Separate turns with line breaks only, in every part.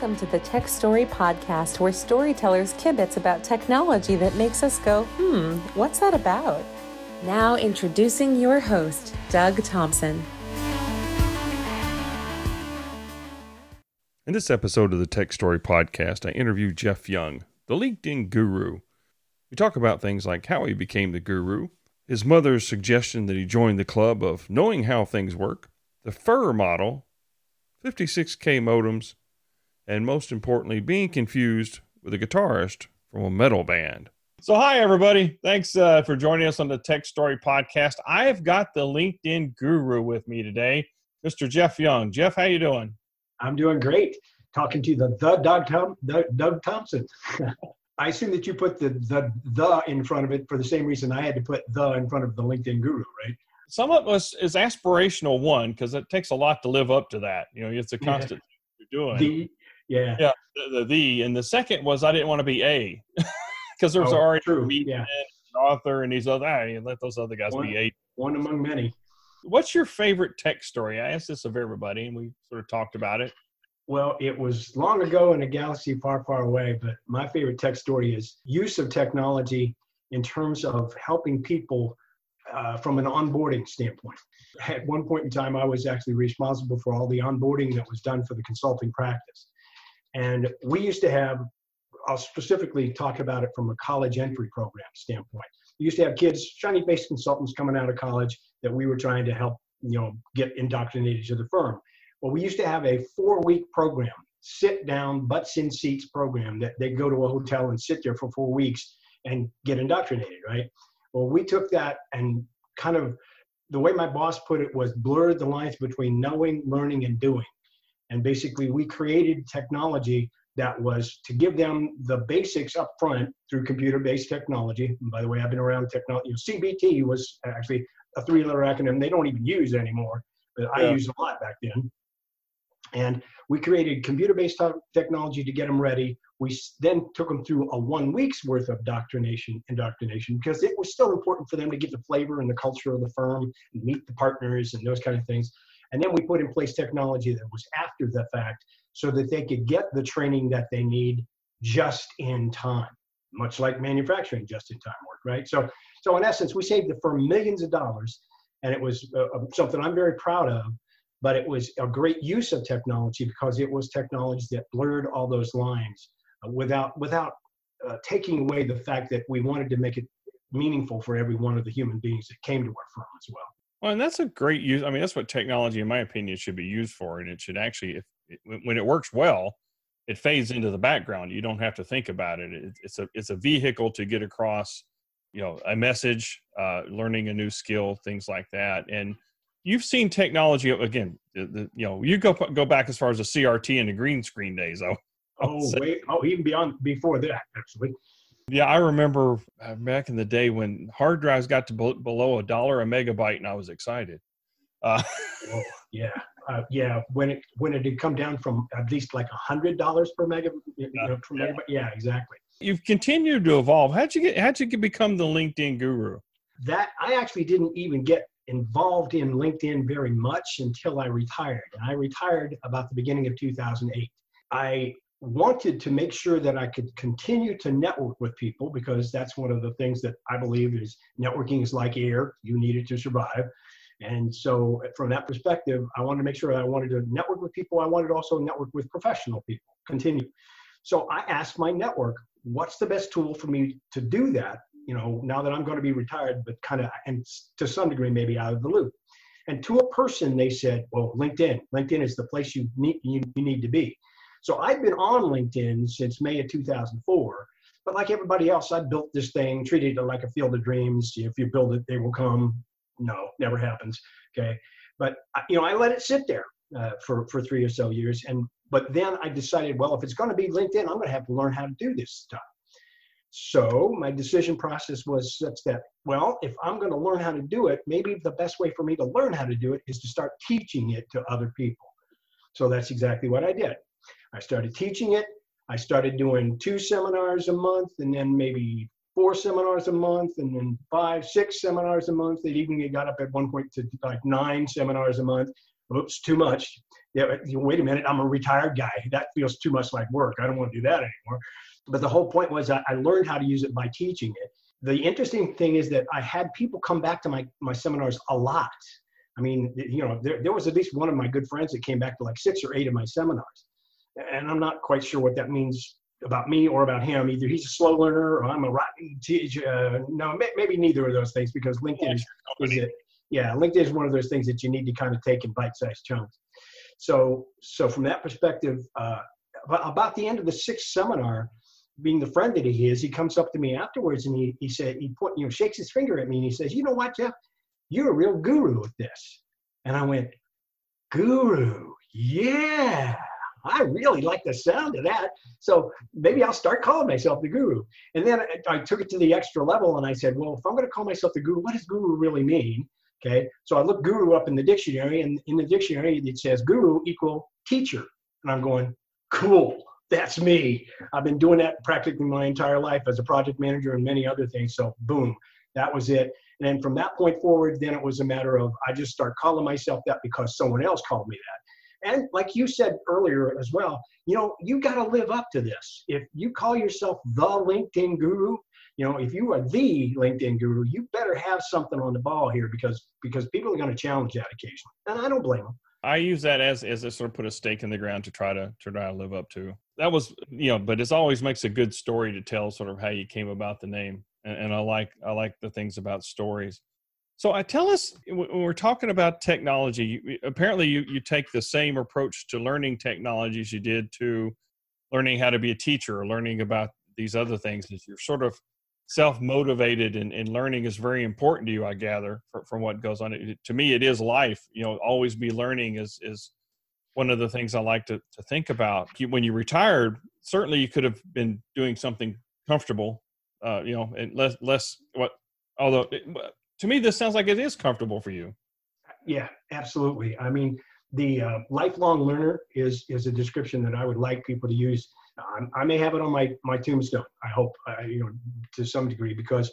Welcome to the Tech Story Podcast, where storytellers kibitz about technology that makes us go, hmm, what's that about? Now, introducing your host, Doug Thompson.
In this episode of the Tech Story Podcast, I interview Jeff Young, the LinkedIn guru. We talk about things like how he became the guru, his mother's suggestion that he join the club of knowing how things work, the FIR model, 56K modems, and most importantly, being confused with a guitarist from a metal band. So, hi everybody! Thanks uh, for joining us on the Tech Story Podcast. I have got the LinkedIn guru with me today, Mr. Jeff Young. Jeff, how you doing?
I'm doing great. Talking to the the Doug, Tom, the, Doug Thompson. I assume that you put the the the in front of it for the same reason I had to put the in front of the LinkedIn guru, right?
Some of us is aspirational one because it takes a lot to live up to that. You know, it's a constant
yeah.
you're doing.
The yeah.
Yeah. The, the, the, and the second was I didn't want to be a because there's
Oh,
already
true, yeah.
an author and these other. Hey, let those other guys
One-
be a.
One among many.
What's your favorite tech story? I asked this of everybody, and we sort of talked about it.
Well, it was long ago in a galaxy far, far away, but my favorite tech story is use of technology in terms of helping people uh, from an onboarding standpoint. At one point in time, I was actually responsible for all the onboarding that was done for the consulting practice. And we used to have, I'll specifically talk about it from a college entry program standpoint. We used to have kids, shiny based consultants coming out of college that we were trying to help, you know, get indoctrinated to the firm. Well, we used to have a four week program, sit down, butts in seats program that they go to a hotel and sit there for four weeks and get indoctrinated, right? Well, we took that and kind of the way my boss put it was blurred the lines between knowing, learning, and doing. And basically, we created technology that was to give them the basics up front through computer based technology. And by the way, I've been around technology. You know, CBT was actually a three letter acronym they don't even use anymore, but I used a lot back then. And we created computer based technology to get them ready. We then took them through a one week's worth of doctrination, indoctrination, because it was still important for them to get the flavor and the culture of the firm and meet the partners and those kind of things. And then we put in place technology that was after the fact so that they could get the training that they need just in time, much like manufacturing just in time work, right? So, so in essence, we saved the firm millions of dollars, and it was uh, uh, something I'm very proud of. But it was a great use of technology because it was technology that blurred all those lines uh, without without uh, taking away the fact that we wanted to make it meaningful for every one of the human beings that came to our firm as well.
Well, and that's a great use. I mean, that's what technology, in my opinion, should be used for. And it should actually, if it, when- it works well, it fades into the background. You don't have to think about it. it it's a it's a vehicle to get across, you know, a message, uh, learning a new skill, things like that. And you've seen technology again. The, the, you know, you go go back as far as the CRT and the green screen days. though.
Oh, wait, oh, even beyond before that, actually.
Yeah, I remember uh, back in the day when hard drives got to be- below a dollar a megabyte, and I was excited. Uh,
Oh, yeah, uh, yeah. When it when it had come down from at least like a hundred dollars per mega, you know, per
Yeah.
megabyte. Yeah, exactly.
you've continued to evolve. How'd you get? How'd you get, become the LinkedIn guru?
That I actually didn't even get involved in LinkedIn very much until I retired, and I retired about the beginning of 2008. I wanted to make sure that I could continue to network with people because that's one of the things that I believe is networking is like air. You need it to survive. And so, from that perspective, I wanted to make sure that I wanted to network with people. I wanted to also network with professional people, continue. So, I asked my network, what's the best tool for me to do that? You know, now that I'm going to be retired, but kind of, and to some degree, maybe out of the loop. And to a person, they said, well, LinkedIn. LinkedIn is the place you need, you, you need to be. So, I've been on LinkedIn since May of 2004. But like everybody else, I built this thing, treated it like a field of dreams. If you build it, they will come no, never happens. Okay, but you know, I let it sit there uh, for for three or so years, and but then I decided, well, if it's going to be LinkedIn, I'm going to have to learn how to do this stuff. So my decision process was such that, well, if I'm going to learn how to do it, maybe the best way for me to learn how to do it is to start teaching it to other people. So that's exactly what I did. I started teaching it. I started doing two seminars a month, and then maybe four seminars a month and then five, six seminars a month. It even got up at one point to like nine seminars a month. oops, too much. Yeah, wait a minute, I'm a retired guy. That feels too much like work. I don't want to do that anymore. But the whole point was I, I learned how to use it by teaching it. The interesting thing is that I had people come back to my, my seminars a lot. I mean, you know, there, there was at least one of my good friends that came back to like six or eight of my seminars. And I'm not quite sure what that means about me or about him. Either he's a slow learner or I'm a rotten teacher. Uh, no, maybe neither of those things because LinkedIn is, is it. Yeah, LinkedIn is one of those things that you need to kind of take in bite-sized chunks. So, so from that perspective, uh, about the end of the sixth seminar, being the friend that he is, he comes up to me afterwards and he, he said, he put, you know, shakes his finger at me and he says, you know what, Jeff, you're a real guru at this. And I went, guru, yeah. I really like the sound of that. So maybe I'll start calling myself the guru. And then I, I took it to the extra level and I said, well, if I'm going to call myself the guru, what does guru really mean? Okay. So I looked guru up in the dictionary and in the dictionary it says guru equal teacher. And I'm going, cool. That's me. I've been doing that practically my entire life as a project manager and many other things. So boom, that was it. And then from that point forward, then it was a matter of I just start calling myself that because someone else called me that. And like you said earlier as well, you know, you got to live up to this. If you call yourself the LinkedIn guru, you know, if you are the LinkedIn guru, you better have something on the ball here because because people are going to challenge that occasionally, and I don't blame them.
I use that as as a sort of put a stake in the ground to try to to try to live up to. That was you know, but it always makes a good story to tell, sort of how you came about the name, and, and I like I like the things about stories. So I tell us when we're talking about technology, apparently you, you take the same approach to learning technologies you did to learning how to be a teacher or learning about these other things. Is You're sort of self-motivated and, and learning is very important to you, I gather, from what goes on. It, to me, it is life. You know, always be learning is, is one of the things I like to, to think about. When you retired, certainly you could have been doing something comfortable, uh, you know, and less, less what, although to me, this sounds like it is comfortable for you.
Yeah, absolutely. I mean, the uh, lifelong learner is is a description that I would like people to use. I may have it on my my tombstone. I hope uh, you know to some degree because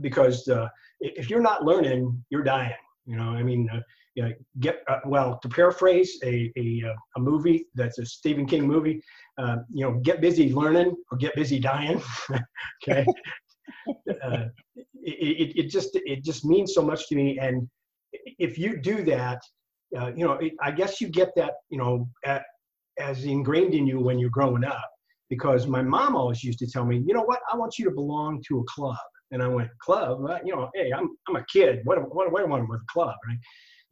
because uh, if you're not learning, you're dying. You know, I mean, uh, you know, get uh, well to paraphrase a, a uh, a movie that's a Stephen King movie. Uh, you know, get busy learning or get busy dying. okay, uh, it, it, just it just means so much to me. And if you do that, uh, you know, it, I guess you get that, you know, at, as ingrained in you when you're growing up. Because my mom always used to tell me, you know what, I want you to belong to a club. And I went, club? Well, you know, hey, I'm, I'm a kid. What, what, what do I want with a club, right?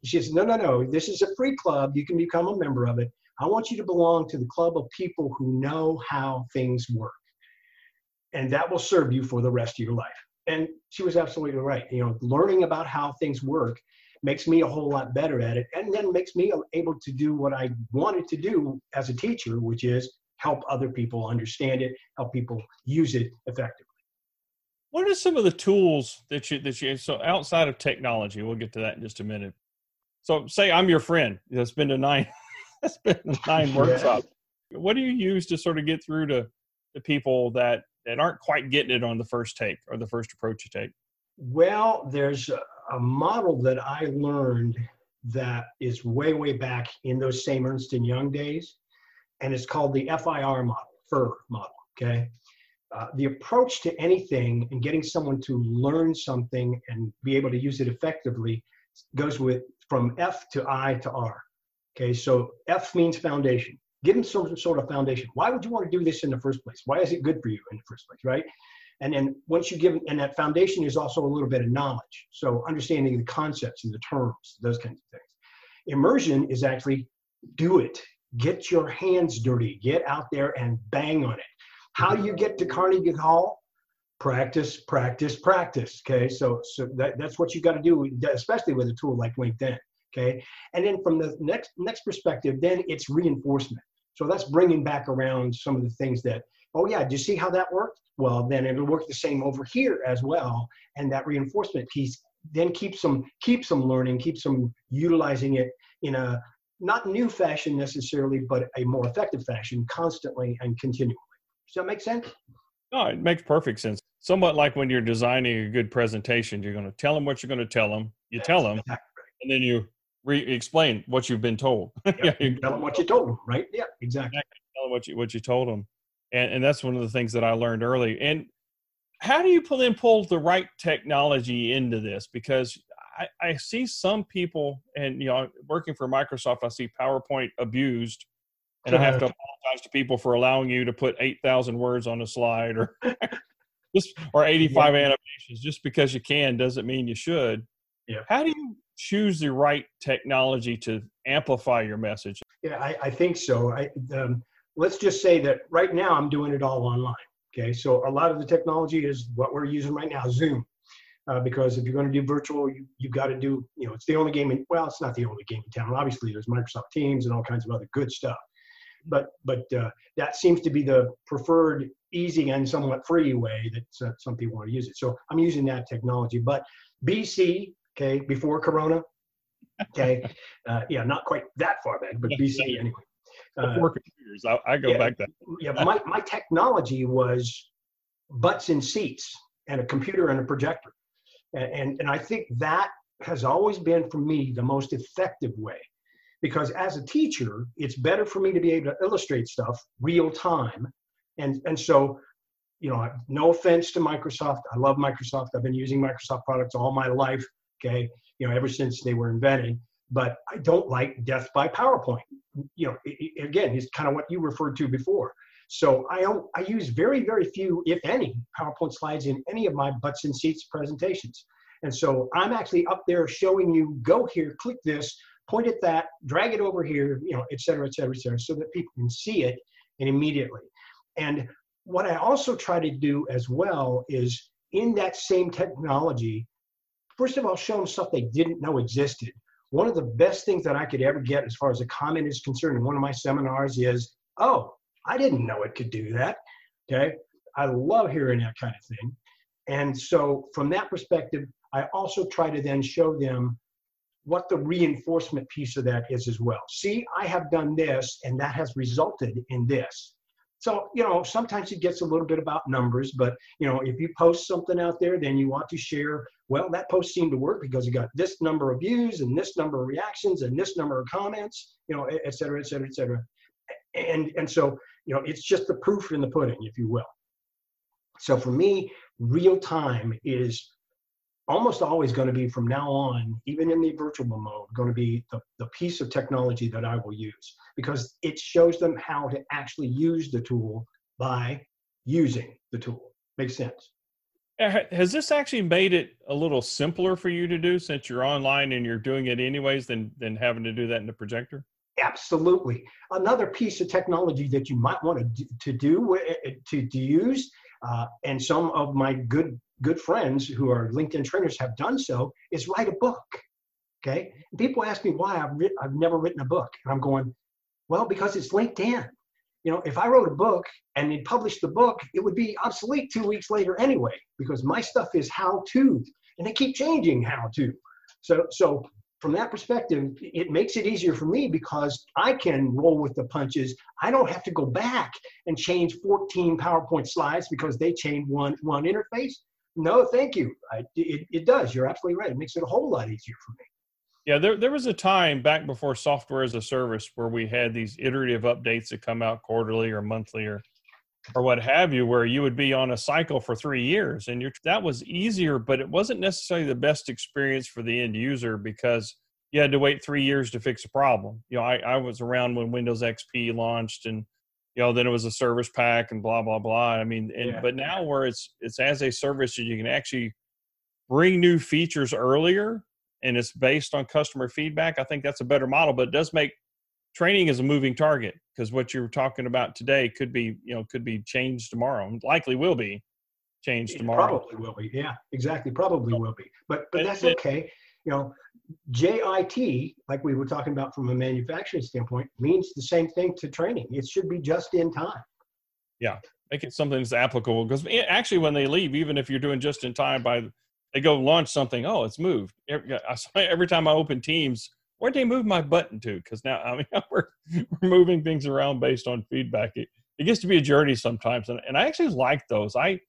She says, no, no, no, this is a free club. You can become a member of it. I want you to belong to the club of people who know how things work and that will serve you for the rest of your life. And she was absolutely right. You know, learning about how things work makes me a whole lot better at it, and then makes me able to do what I wanted to do as a teacher, which is help other people understand it, help people use it effectively.
What are some of the tools that you that you so outside of technology? We'll get to that in just a minute. So, say I'm your friend. That's been a nine. that's been a nine workshop. Yeah. What do you use to sort of get through to the people that that aren't quite getting it on the first take or the first approach you take?
Well, there's a, model that I learned that is way, way back in those same Ernst and Young days, and it's called the FIR model, FIR model. Okay, uh, the approach to anything and getting someone to learn something and be able to use it effectively goes with from F to I to R. Okay, so F means foundation give them some sort of foundation. Why would you want to do this in the first place? Why is it good for you in the first place, right? And then once you give, and that foundation is also a little bit of knowledge. So understanding the concepts and the terms, those kinds of things. Immersion is actually do it. Get your hands dirty. Get out there and bang on it. How do you get to Carnegie Hall? Practice, practice, practice. Okay, so so that, that's what you got to do, especially with a tool like LinkedIn. Okay, and then from the next next perspective, then it's reinforcement. So that's bringing back around some of the things that, oh yeah, do you see how that worked? Well, then it'll work the same over here as well. And that reinforcement piece then keeps them keeps them learning, keeps them utilizing it in a not new fashion necessarily, but a more effective fashion, constantly and continually. Does that make sense?
No, it makes perfect sense. Somewhat like when you're designing a good presentation, you're going to tell them what you're going to tell them. You tell them, exactly. and then you re- explain what you've been told.
yeah, tell them what you told them, right? Yeah, exactly.
Tell them what you what you told them, and and that's one of the things that I learned early. And how do you pull then pull the right technology into this? Because I, I see some people, and you know, working for Microsoft, I see PowerPoint abused, and I have to apologize to people for allowing you to put eight thousand words on a slide or just or eighty five yeah. animations. Just because you can doesn't mean you should.
Yeah.
How do you choose the right technology to amplify your message?
Yeah, I, I think so. I, um, let's just say that right now I'm doing it all online. Okay, so a lot of the technology is what we're using right now, Zoom. Uh, because if you're going to do virtual, you, you've got to do, you know, it's the only game in, well, it's not the only game in town. Obviously, there's Microsoft Teams and all kinds of other good stuff. But but uh, that seems to be the preferred, easy and somewhat free way that uh, some people want to use it. So I'm using that technology. But BC, okay, before Corona, okay, uh, yeah, not quite that far back, but BC anyway.
Uh, before computers, I, I go
yeah,
back that.
yeah, my my technology was butts in seats and a computer and a projector, and, and and I think that has always been for me the most effective way. Because as a teacher it's better for me to be able to illustrate stuff real time. And and so you know no offense to microsoft. I love microsoft. I've been using microsoft products all my life okay? You know ever since they were invented but i don't like death by powerpoint. You know it, it, again it's kind of what you referred to before. So I, don't I use very very few if any powerpoint slides in any of my butts and seats presentations. And so i'm actually up there showing you go here click this point at that, drag it over here, you know, et cetera, et cetera, et cetera, so that people can see it and immediately. And what I also try to do as well is in that same technology, first of all, show them stuff they didn't know existed. One of the best things that I could ever get as far as a comment is concerned in one of my seminars is, oh, I didn't know it could do that. Okay. I love hearing that kind of thing. And so from that perspective, I also try to then show them what the reinforcement piece of that is as well. See, I have done this and that has resulted in this. So, you know, sometimes it gets a little bit about numbers, but, you know, if you post something out there, then you want to share, well, that post seemed to work because it got this number of views and this number of reactions and this number of comments, you know, et cetera, et cetera, et cetera. And, and so, you know, it's just the proof in the pudding, if you will. So for me, real time is almost always going to be from now on, even in the virtual mode, going to be the, the piece of technology that I will use because it shows them how to actually use the tool by using the tool. Makes sense.
Has this actually made it a little simpler for you to do since you're online and you're doing it anyways than, than having to do that in the projector?
Absolutely. Another piece of technology that you might want to, to do, uh, to, to use, uh, and some of my good good friends who are LinkedIn trainers have done so is write a book. Okay. And people ask me why I've, writ- I've never written a book. And I'm going, well, because it's LinkedIn. You know, if I wrote a book and they published the book, it would be obsolete two weeks later anyway, because my stuff is how to, and they keep changing how to. So, so from that perspective, it makes it easier for me because I can roll with the punches. I don't have to go back and change 14 PowerPoint slides because they changed one one interface. No, thank you. I, it, it does. You're absolutely right. It makes it a whole lot easier for me.
Yeah, there, there was a time back before software as a service where we had these iterative updates that come out quarterly or monthly or or what have you, where you would be on a cycle for three years, and you're, that was easier, but it wasn't necessarily the best experience for the end user because you had to wait three years to fix a problem. You know, I, I was around when Windows XP launched, and you know then it was a service pack and blah blah blah i mean and yeah. but now where it's it's as a service you can actually bring new features earlier and it's based on customer feedback i think that's a better model but it does make training as a moving target because what you're talking about today could be you know could be changed tomorrow and likely will be changed tomorrow
probably will be yeah exactly probably will be but but that's okay you know JIT, like we were talking about from a manufacturing standpoint, means the same thing to training. It should be just in time.
Yeah, make it something that's applicable. Because actually, when they leave, even if you're doing just in time, by they go launch something, oh, it's moved. Every, every time I open Teams, where'd they move my button to? Because now, I mean, we're, we're moving things around based on feedback. It, it gets to be a journey sometimes, and, and I actually like those. I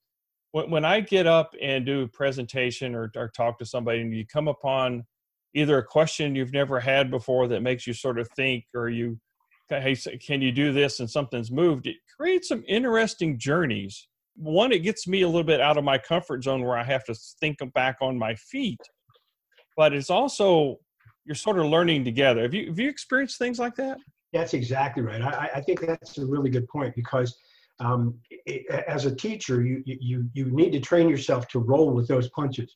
when, when I get up and do a presentation or, or talk to somebody, and you come upon either a question you've never had before that makes you sort of think, or you, hey, can you do this? And something's moved. It creates some interesting journeys. One, it gets me a little bit out of my comfort zone where I have to think back on my feet, but it's also you're sort of learning together. Have you have you experienced things like that?
That's exactly right. I, I think that's a really good point because um, it, as a teacher, you, you, you need to train yourself to roll with those punches.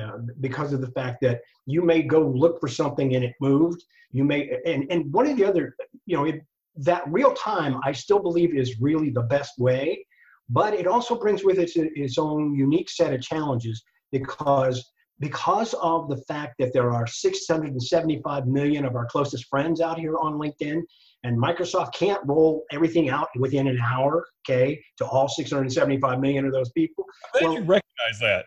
Uh, because of the fact that you may go look for something and it moved. You may, and, and one of the other, you know, it, that real time, I still believe is really the best way, but it also brings with it its own unique set of challenges because because of the fact that there are 675 million of our closest friends out here on LinkedIn, and Microsoft can't roll everything out within an hour, okay, to all 675 million of those people.
I well, you recognize that.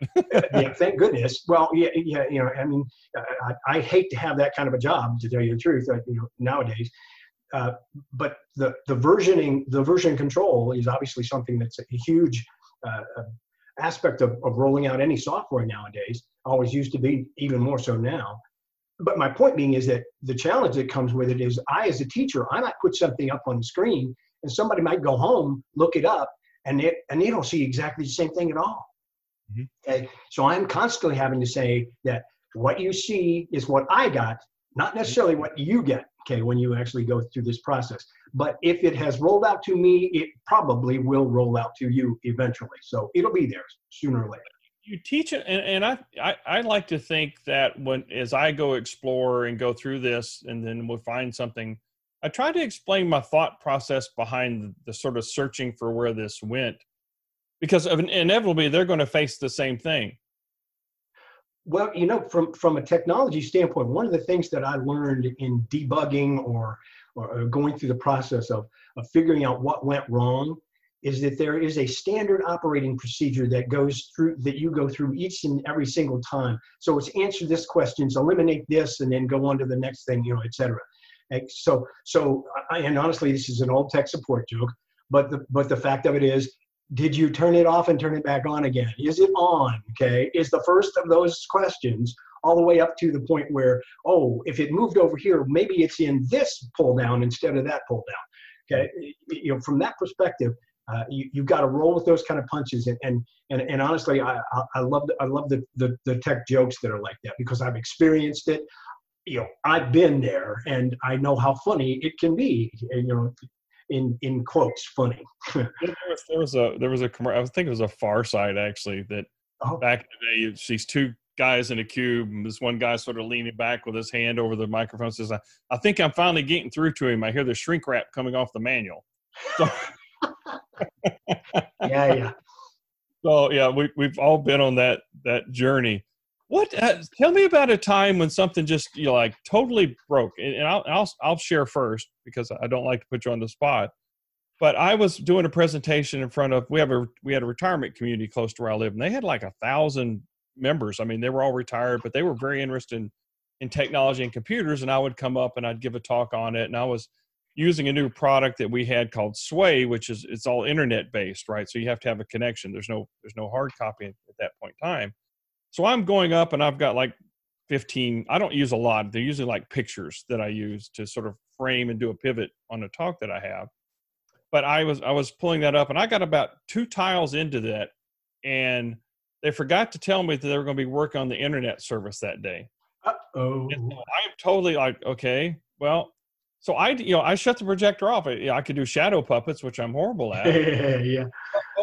yeah, thank goodness. Well, yeah, yeah, you know, I mean, I, I, hate to have that kind of a job, to tell you the truth, uh, you know, nowadays. Uh, but the, the versioning, the version control is obviously something that's a huge uh, uh, aspect of, of rolling out any software nowadays. Always used to be, even more so now but my point being is that the challenge that comes with it is I, as a teacher, I might put something up on the screen and somebody might go home, look it up, and it and they don't see exactly the same thing at all. Mm-hmm. Okay, so I'm constantly having to say that what you see is what I got, not necessarily what you get. Okay, when you actually go through this process, but if it has rolled out to me, it probably will roll out to you eventually. So it'll be there sooner or later.
You teach it and, and I, I, I like to think that when as i go explore and go through this and then we'll find something i try to explain my thought process behind the, the sort of searching for where this went. Because inevitably they're going to face the same thing
well you know from from a technology standpoint one of the things that i learned in debugging or or going through the process of, of figuring out what went wrong is that there is a standard operating procedure that goes through that you go through each and every single time. So it's answer this questions, eliminate this, and then go on to the next thing, you know, etc. So so I, and honestly, this is an old tech support joke, but the but the fact of it is, did you turn it off and turn it back on again? Is it on? Okay, is the first of those questions all the way up to the point where oh, if it moved over here, maybe it's in this pull down instead of that pull down. Okay, you know, from that perspective, uh, you, have got to roll with those kind of punches. And, and, and, and honestly, I, I, love, I love the, the, the tech jokes that are like that because I've experienced it. You know, I've been there and I know how funny it can be. And, you know, in in quotes, funny.
there, was, there was a there was a I think it was a Far Side actually that oh. back in the day, these two guys in a cube, and this one guy sort of leaning back with his hand over the microphone says, "I, I think I'm finally getting through to him. I hear the shrink wrap coming off the manual." So,
yeah, yeah.
So yeah, we we've all been on that that journey. What? Uh, tell me about a time when something just you know, like totally broke. And, I'll, I'll I'll share first because I don't like to put you on the spot. But I was doing a presentation in front of we have a we had a retirement community close to where I live, and they had like a thousand members. I mean, they were all retired, but they were very interested in in technology and computers. And I would come up and I'd give a talk on it, and I was using a new product that we had called Sway, which is it's all internet based, right? So you have to have a connection. There's no there's no hard copy at that point in time. So I'm going up and I've got like 15. I don't use a lot. They're usually like pictures that I use to sort of frame and do a pivot on a talk that I have. But I was I was pulling that up and I got about two tiles into that, and they forgot to tell me that they were going to be working on the internet service that day.
oh.
I'm totally like, okay, well, so I, you know, I shut the projector off. I, I could do shadow puppets, which I'm horrible at.
yeah.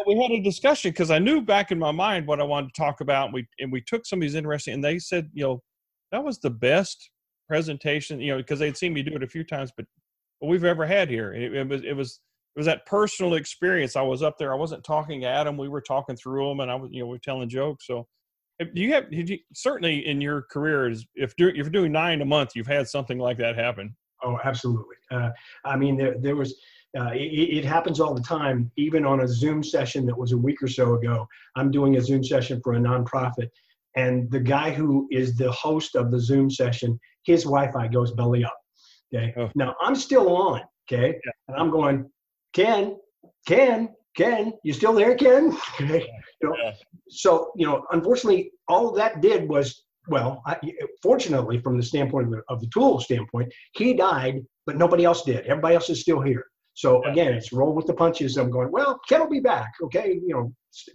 But we had a discussion because I knew back in my mind what I wanted to talk about. And we and we took some of these interesting, and they said, you know, that was the best presentation, you know, because they'd seen me do it a few times, but, but we've ever had here. It, it was it was it was that personal experience. I was up there. I wasn't talking at them. We were talking through them, and I was, you know, we are telling jokes. So, do you have? You, certainly in your career, if you're, if you're doing nine a month, you've had something like that happen.
Oh, absolutely. Uh, I mean, there, there was, uh, it, it, happens all the time, even on a Zoom session that was a week or so ago. I'm doing a Zoom session for a nonprofit, and the guy who is the host of the Zoom session, his Wi Fi goes belly up. Okay. Oh. Now I'm still on. Okay. Yeah. And I'm going, Ken, Ken, Ken, you still there, Ken? Okay. You know, yeah. So, you know, unfortunately, all that did was well, I, fortunately, from the standpoint of the, of the tool standpoint, he died, but nobody else did. Everybody else is still here. So again, it's roll with the punches. I'm going, well, Ken will be back. Okay. You know,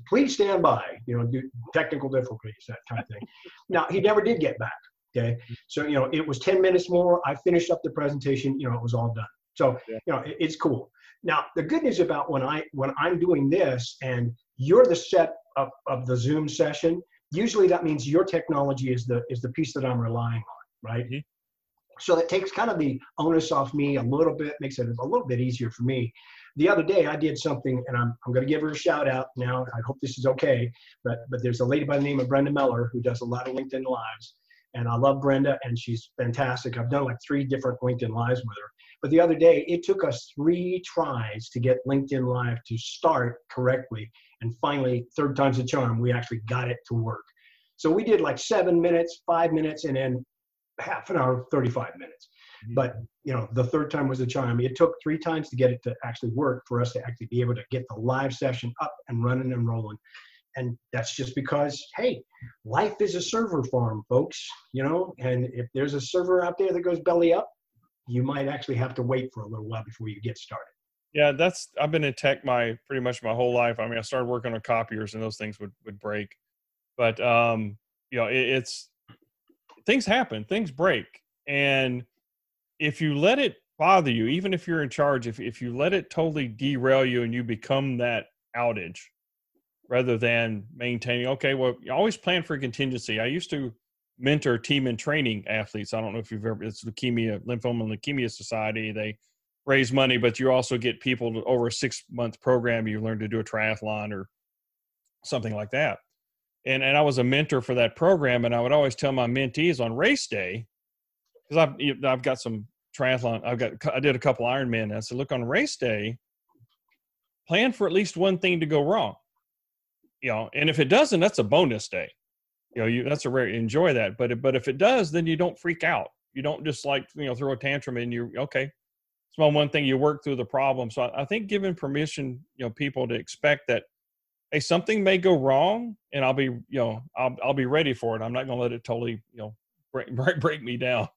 please stand by, you know, do technical difficulties, that kind of thing. now, he never did get back. Okay. So, you know, it was 10 minutes more. I finished up the presentation, you know, it was all done. So, yeah. you know, it, it's cool. Now, the good news about when I when I'm doing this and you're the set of, of the Zoom session, usually that means your technology is the is the piece that I'm relying on, right? Mm-hmm. So that takes kind of the onus off me a little bit, makes it a little bit easier for me. The other day I did something, and I'm, I'm going to give her a shout out now. I hope this is okay. But but there's a lady by the name of Brenda Miller who does a lot of LinkedIn lives, and I love Brenda, and she's fantastic. I've done like three different LinkedIn lives with her. But the other day, it took us three tries to get LinkedIn Live to start correctly. And finally, third time's a charm, we actually got it to work. So we did like seven minutes, five minutes, and then half an hour, 35 minutes. Mm-hmm. But you know, the third time was a charm. It took three times to get it to actually work for us to actually be able to get the live session up and running and rolling. And that's just because, hey, life is a server farm, folks. You know, and if there's a server out there that goes belly up, you might actually have to wait for a little while before you get started.
Yeah, that's I've been in tech my pretty much my whole life. I mean, I started working on copiers and those things would would break, but um, you know, it, it's things happen, things break, and if you let it bother you, even if you're in charge, if if you let it totally derail you and you become that outage, rather than maintaining, okay, well, you always plan for contingency. I used to mentor Team in Training athletes. I don't know if you've ever, it's Leukemia, Lymphoma and Leukemia Society. They raise money, but you also get people to, over a six month program. You learn to do a triathlon or something like that. And, and I was a mentor for that program. And I would always tell my mentees on race day, because I've, I've got some triathlon, I've got, I did a couple Ironman. And I said, look, on race day, plan for at least one thing to go wrong. You know, and if it doesn't, that's a bonus day you know you that's a rare enjoy that but but if it does then you don't freak out you don't just like you know throw a tantrum and you okay small one thing you work through the problem so I, I, think giving permission you know people to expect that hey something may go wrong and i'll be you know i'll, I'll be ready for it. I'm not going to let it totally you know break, break break me down.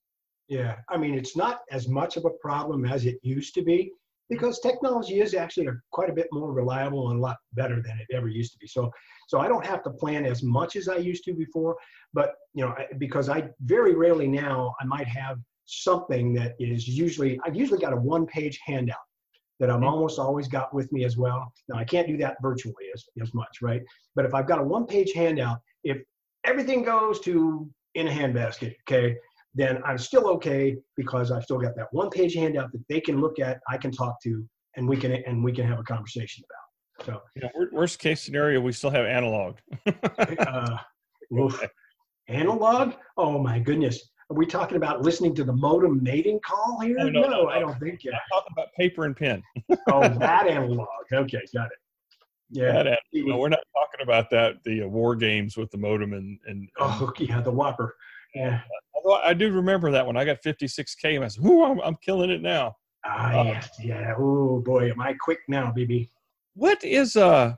Yeah i mean it's not as much of a problem as it used to be because technology is actually quite a bit more reliable and a lot better than it ever used to be. So, so I don't have to plan as much as I used to before, but you know, because I very rarely now I might have something that is usually I've usually got a one-page handout that I'm mm-hmm. almost always got with me as well. Now I can't do that virtually as, as much, right? But if I've got a one-page handout, if everything goes to in a handbasket, okay, then I'm still okay because I've still got that one page handout that they can look at, I can talk to, and we can and we can have a conversation about. So
yeah, worst case scenario, we still have analog. uh.
Analog? Oh my goodness. Are we talking about listening to the modem mating call here? No, no, no, no I don't think
yeah. I'm talking about paper and pen.
oh, that analog. Okay, got it.
Yeah. That, no, we're not talking about that. The uh, war games with the modem and and.
Oh yeah, the WOPR. Yeah.
Although I do remember that one. I got 56K, and I said, "Ooh, I'm, I'm killing it now."
Ah, uh, yes, yeah. Oh boy, am I quick now, BB?
What is uh,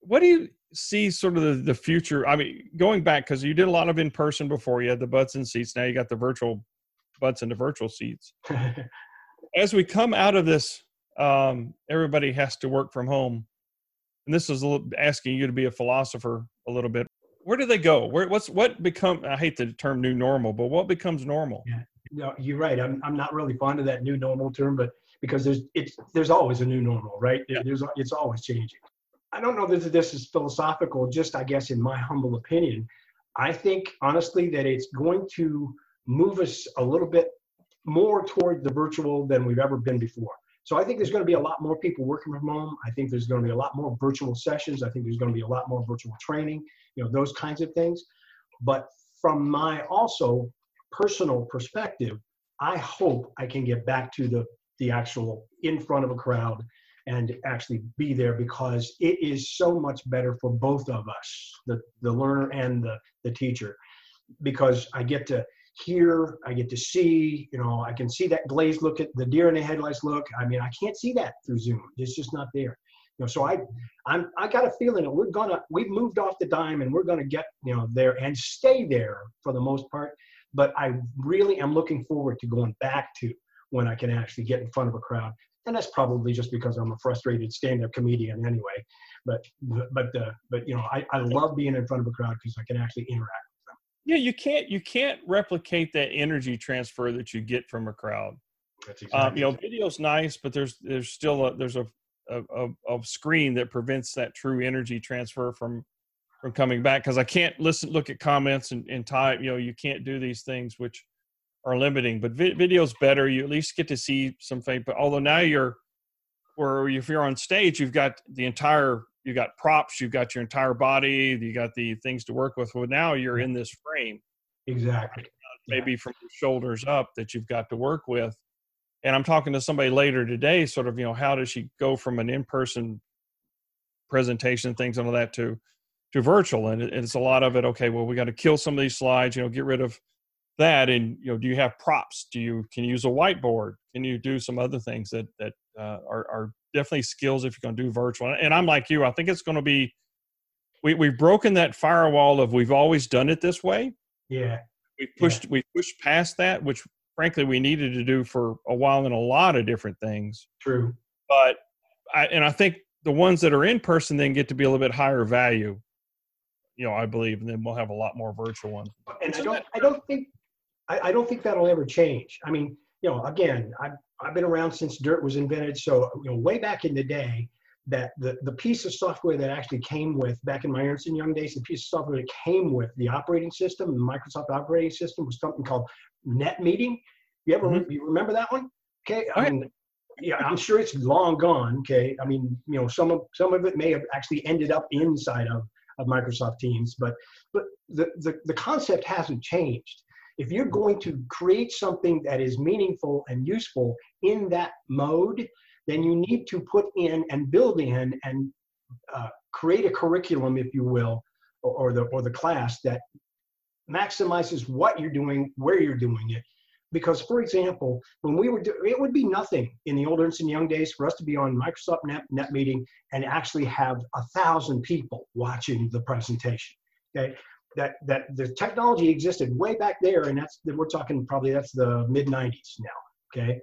what do you see sort of the, the future? I mean, going back because you did a lot of in person before. You had the butts and seats. Now you got the virtual butts and the virtual seats. As we come out of this, um, everybody has to work from home, and this is little, asking you to be a philosopher a little bit where do they go? Where what's what become? I hate the term new normal, but what becomes normal?
Yeah, no, you're right. I'm I'm not really fond of that new normal term, but because there's it's there's always a new normal, right? Yeah. There's it's always changing. I don't know that this is philosophical. Just I guess in my humble opinion, I think honestly that it's going to move us a little bit more toward the virtual than we've ever been before. So I think there's going to be a lot more people working from home. I think there's going to be a lot more virtual sessions. I think there's going to be a lot more virtual training, you know, those kinds of things. But from my also personal perspective, I hope I can get back to the the actual in front of a crowd and actually be there because it is so much better for both of us, the, the learner and the, the teacher, because I get to hear, I get to see, you know, I can see that glazed look at the deer in the headlights look. I mean, I can't see that through Zoom. It's just not there. You know, so I, I'm, I got a feeling that we're gonna, we've moved off the dime and we're gonna get, you know, there and stay there for the most part. But I really am looking forward to going back to when I can actually get in front of a crowd. And that's probably just because I'm a frustrated stand-up comedian anyway. But, but, the, but you know, I, I love being in front of a crowd because I can actually interact with them.
Yeah, you can't, you can't replicate that energy transfer that you get from a crowd. That's exactly um, you know, video's nice, but there's there's still a, there's a a, a, a screen that prevents that true energy transfer from from coming back because I can't listen, look at comments and, and type. You know, you can't do these things which are limiting. But vi- video's better. You at least get to see some things. But although now you're, or if you're on stage, you've got the entire, you got props, you've got your entire body, you got the things to work with. Well, now you're in this frame.
Exactly.
Maybe yeah. from your shoulders up that you've got to work with and i'm talking to somebody later today sort of you know how does she go from an in-person presentation things and all that to to virtual and it's a lot of it okay well we got to kill some of these slides you know get rid of that and you know do you have props do you can you use a whiteboard can you do some other things that that uh, are, are definitely skills if you're going to do virtual and i'm like you i think it's going to be we, we've broken that firewall of we've always done it this way
yeah
we pushed yeah. we pushed past that which frankly we needed to do for a while in a lot of different things.
True.
But I and I think the ones that are in person then get to be a little bit higher value. You know, I believe, and then we'll have a lot more virtual ones.
And I don't, I don't think, I, I don't think that'll ever change. I mean, you know, again, I've I've been around since dirt was invented, so you know, way back in the day, that the, the piece of software that actually came with back in my Ernst and Young days, the piece of software that came with the operating system, the Microsoft operating system, was something called NetMeeting. You ever mm-hmm. you remember that one? Okay, I mean, yeah, I'm sure it's long gone. Okay, I mean, you know, some of some of it may have actually ended up inside of of Microsoft Teams, but but the the, the concept hasn't changed. If you're going to create something that is meaningful and useful in that mode, then you need to put in and build in and uh, create a curriculum, if you will, or, or the or the class that maximizes what you're doing, where you're doing it. Because, for example, when we were, do- it would be nothing in the old Ernst and Young days for us to be on Microsoft Net, Net Meeting and actually have a thousand people watching the presentation. Okay, that that the technology existed way back there, and that's that we're talking probably that's the mid '90s now. Okay,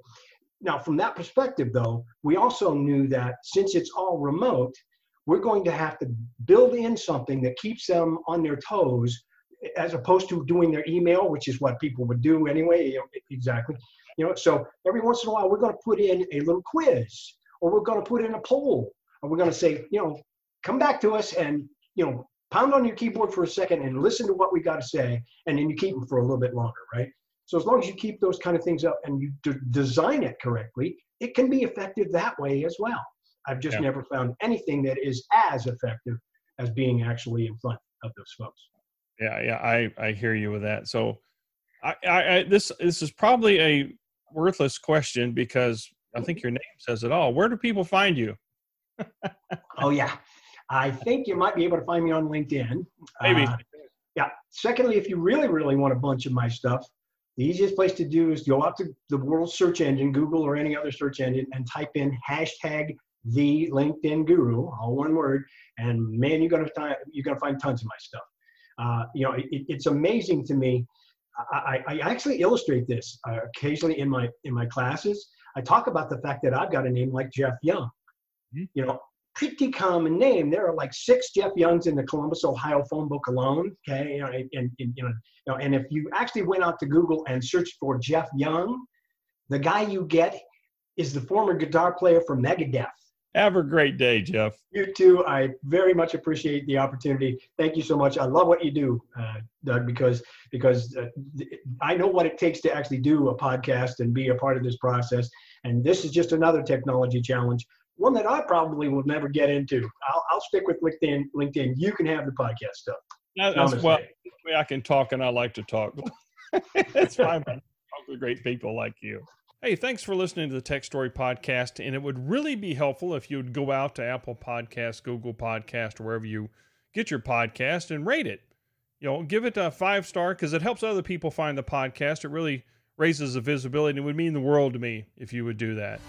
now from that perspective, though, we also knew that since it's all remote, we're going to have to build in something that keeps them on their toes as opposed to doing their email, which is what people would do anyway. Exactly. You know, so every once in a while, we're going to put in a little quiz, or we're going to put in a poll, or we're going to say, you know, come back to us and you know, pound on your keyboard for a second and listen to what we got to say, and then you keep them for a little bit longer, right? So as long as you keep those kind of things up and you d- design it correctly, it can be effective that way as well. I've just yeah. never found anything that is as effective as being actually in front of those folks.
Yeah, yeah, I I hear you with that. So, I, I, I this this is probably a worthless question because I think your name says it all. Where do people find you?
oh yeah, I think you might be able to find me on LinkedIn.
Maybe. Uh,
yeah. Secondly, if you really really want a bunch of my stuff, the easiest place to do is go out to the world search engine, Google or any other search engine, and type in hashtag the LinkedIn Guru, all one word, and man, you're gonna find you're gonna find tons of my stuff. Uh, you know, it, it's amazing to me. I, I actually illustrate this uh, occasionally in my in my classes. I talk about the fact that I've got a name like Jeff Young. Mm-hmm. You know, pretty common name. There are like six Jeff Youngs in the Columbus, Ohio phone book alone. Okay, you know, and, and, you know, and if you actually went out to Google and searched for Jeff Young, the guy you get is the former guitar player for Megadeth.
Have a great day, Jeff.
You too. I very much appreciate the opportunity. Thank you so much. I love what you do, uh, Doug, because because uh, I know what it takes to actually do a podcast and be a part of this process. And this is just another technology challenge, one that I probably will never get into. I'll, I'll stick with LinkedIn. LinkedIn. You can have the podcast stuff.
That's well. I can talk, and I like to talk. It's fine. talk with great people like you. Hey, thanks for listening to the Tech Story Podcast. And it would really be helpful if you would go out to Apple Podcast, Google Podcast, or wherever you get your podcast and rate it. You know, give it a five star because it helps other people find the podcast. It really raises the visibility. And it would mean the world to me if you would do that.